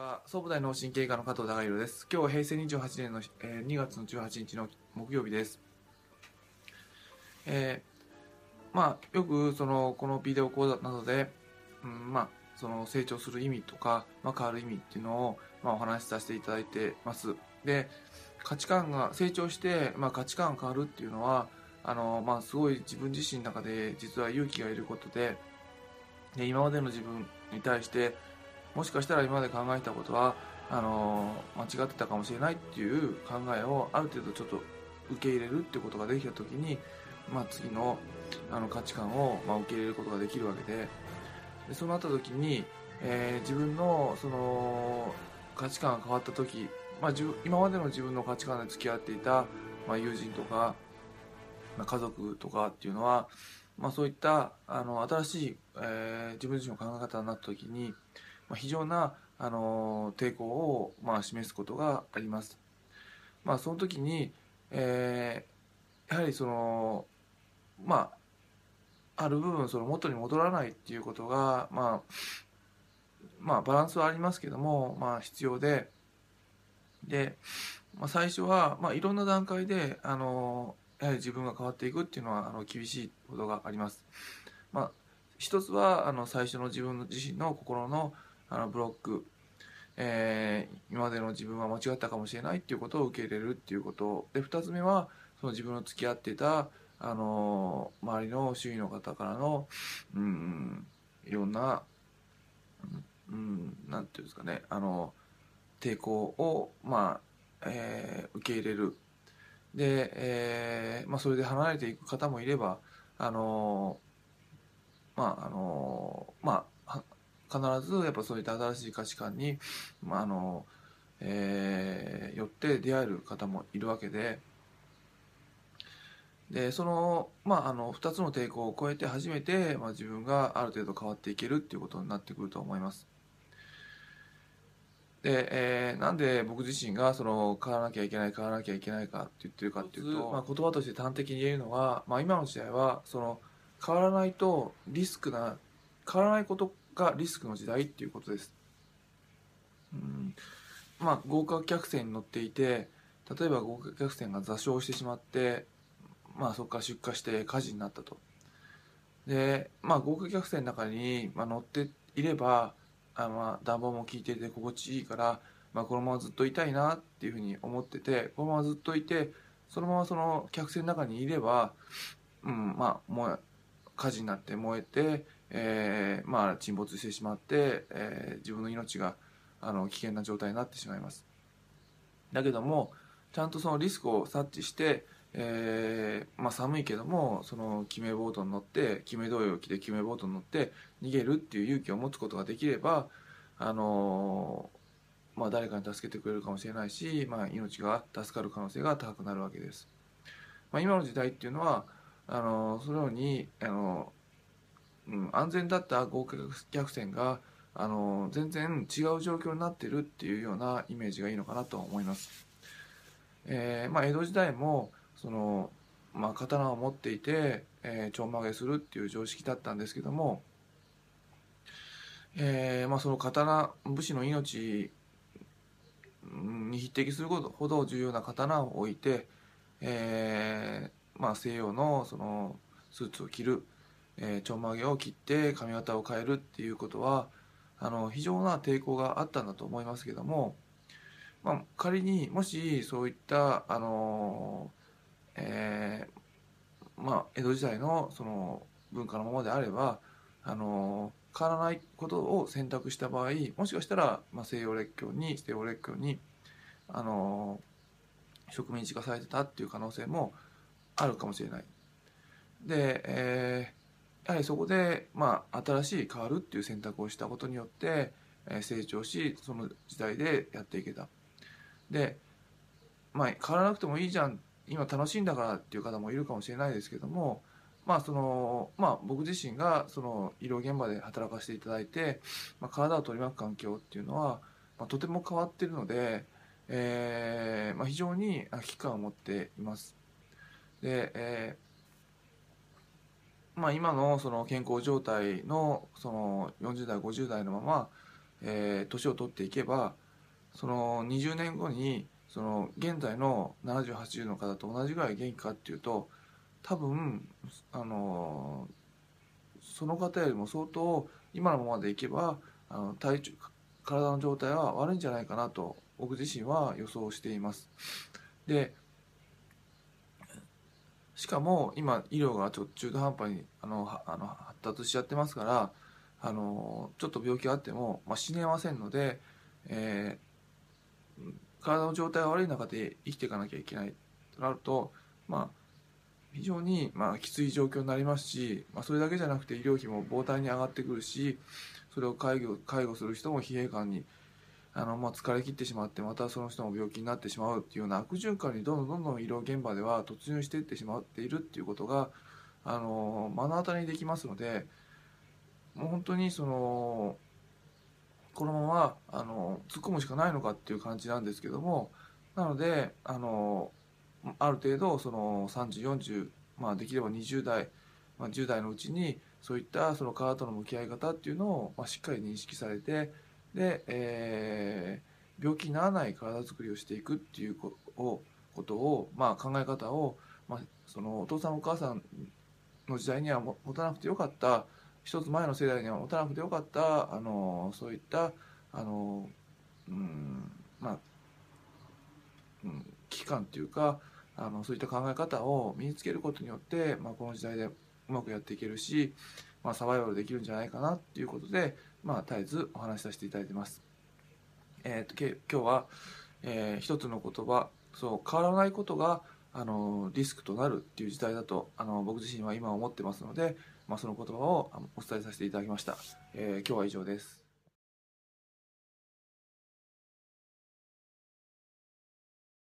は総武大脳神経科の加藤孝弘です。今日は平成28年の、えー2月の18日の木曜日です。えーまあ、よくそのこのビデオ講座などで、うんまあ、その成長する意味とか、まあ、変わる意味っていうのを、まあ、お話しさせていただいてます。で、価値観が成長して、まあ、価値観が変わるっていうのは、あのまあ、すごい自分自身の中で実は勇気がいることでで今までの自分に対してもしかしたら今まで考えたことはあの間違ってたかもしれないっていう考えをある程度ちょっと受け入れるっていうことができた時に、まあ、次のあの価値観を、まあ、受け入れることができるわけで。でそうなった時に、えー自分のその価値観が変わった時、まあ、今までの自分の価値観で付き合っていた、まあ、友人とか、まあ、家族とかっていうのは、まあ、そういったあの新しい、えー自分自身の考え方になった時に、まあ、非常なあの抵抗を、まあ、示すことがあります。まあ、その時に、えーやはりそのまあある部分その元に戻らないっていうことが、まあ、まあバランスはありますけども、まあ、必要でで、まあ、最初は、まあ、いろんな段階であのやはり自分が変わっていくっていうのはあの厳しいことがあります。まあ、一つはあの最初の自分自身の心のあのブロック、えー今までの自分は間違ったかもしれないっていうことを受け入れるっていうこと。で二つ目はその自分の付き合ってたあの周りの周囲の方からのうんいろんなうんなんていうんですかねあの抵抗をまあ、えー受け入れる。で、えーまあ、それで離れていく方もいればあのまああのまあ必ずやっぱそういった新しい価値観に、まああのえーよって出会える方もいるわけででその,、まあ、あの2つの抵抗を超えて初めて、まあ、自分がある程度変わっていけるっていうことになってくると思います。で、えーなんで僕自身がその変わらなきゃいけない変わらなきゃいけないかって言ってるかっていうと、まあ、言葉として端的に言えるのは、まあ、今の時代はその変わらないとリスクな変わらないことがリスクの時代っていうことです。うんまあ豪華客船に乗っていて例えば豪華客船が座礁してしまって、まあ、そこから出火して火事になったと。で、まあ、豪華客船の中に、まあ、乗っていればあ、まあ、暖房も効いてて心地いいから、まあ、このままずっといたいなっていうふうに思っててこのままずっといてそのままその客船の中にいれば、うんまあ、燃え火事になって燃えて、えーまあ、沈没してしまって、えー自分の命があの危険な状態になってしまいます。だけどもちゃんとそのリスクを察知して、えーまあ、寒いけどもその救命ボートに乗って救命胴衣を着て救命ボートに乗って逃げるっていう勇気を持つことができれば、あのーまあ、誰かに助けてくれるかもしれないし、まあ、命が助かる可能性が高くなるわけです。まあ、今の時代っていうのはあのーそのように、あのうん、安全だった豪華客船があの全然違う状況になってるっていうようなイメージがいいのかなと思います。えーまあ、江戸時代もその、まあ、刀を持っていて、えー、ちょんまげするっていう常識だったんですけども、えーまあ、その刀武士の命に匹敵するほど重要な刀を置いて、えまあ、西洋のそのスーツを着る、えーちょんまげを切って髪型を変えるっていうことはあの非常な抵抗があったんだと思いますけども、まあ、仮にもしそういったあの、えーまあ、江戸時代のその文化のままであればあの変わらないことを選択した場合もしかしたら、まあ、西洋列強に西洋列強にあの植民地化されてたっていう可能性もあるかもしれない。で、えーやはりそこで、まあ、新しい変わるっていう選択をしたことによって、え成長しその時代でやっていけた。で、まあ、変わらなくてもいいじゃん今楽しいんだからっていう方もいるかもしれないですけども、まあそのまあ、僕自身がその医療現場で働かせていただいて、まあ、体を取り巻く環境っていうのは、まあ、とても変わってるので、えーまあ、非常に危機感を持っています。で、えーまあ、今のその健康状態のその40代50代のままえー年を取っていけばその20年後にその現在の7080の方と同じぐらい元気かっていうと多分あのその方よりも相当今のままでいけばあの体調体の状態は悪いんじゃないかなと僕自身は予想しています。でしかも今医療がちょっと中途半端にあのあの発達しちゃってますからあのちょっと病気があっても、まあ、死ねませんので、えー体の状態が悪い中で生きていかなきゃいけないとなると、まあ、非常に、まあ、きつい状況になりますし、まあ、それだけじゃなくて医療費も膨大に上がってくるしそれを介護介護する人も疲弊感にあの、まあ、疲れ切ってしまってまたその人も病気になってしまうっていうような悪循環にどんどんどんどん医療現場では突入していってしまっているっていうことがあの目の当たりにできますのでもう本当にそのこのままあの突っ込むしかないのかっていう感じなんですけどもなのであのある程度その3040、まあ、できれば20代、まあ、10代のうちにそういったその体との向き合い方っていうのを、まあ、しっかり認識されてで、えー病気にならない体づくりをしていくっていうこをことを、まあ、考え方を、まあ、そのお父さんお母さんの時代には持たなくてよかった。一つ前の世代には持たなくてよかった。あのそういったあの、うんまあうん、危機感っていうかあのそういった考え方を身につけることによって、まあ、この時代でうまくやっていけるし、まあ、サバイバルできるんじゃないかなっていうことで、まあ、絶えずお話しさせていただいてます。えー、とけ今日は、えー一つの言葉そう変わらないことがあのリスクとなるっていう時代だとあの僕自身は今思ってますので、まあ、その言葉をあお伝えさせていただきました、えー今日は以上です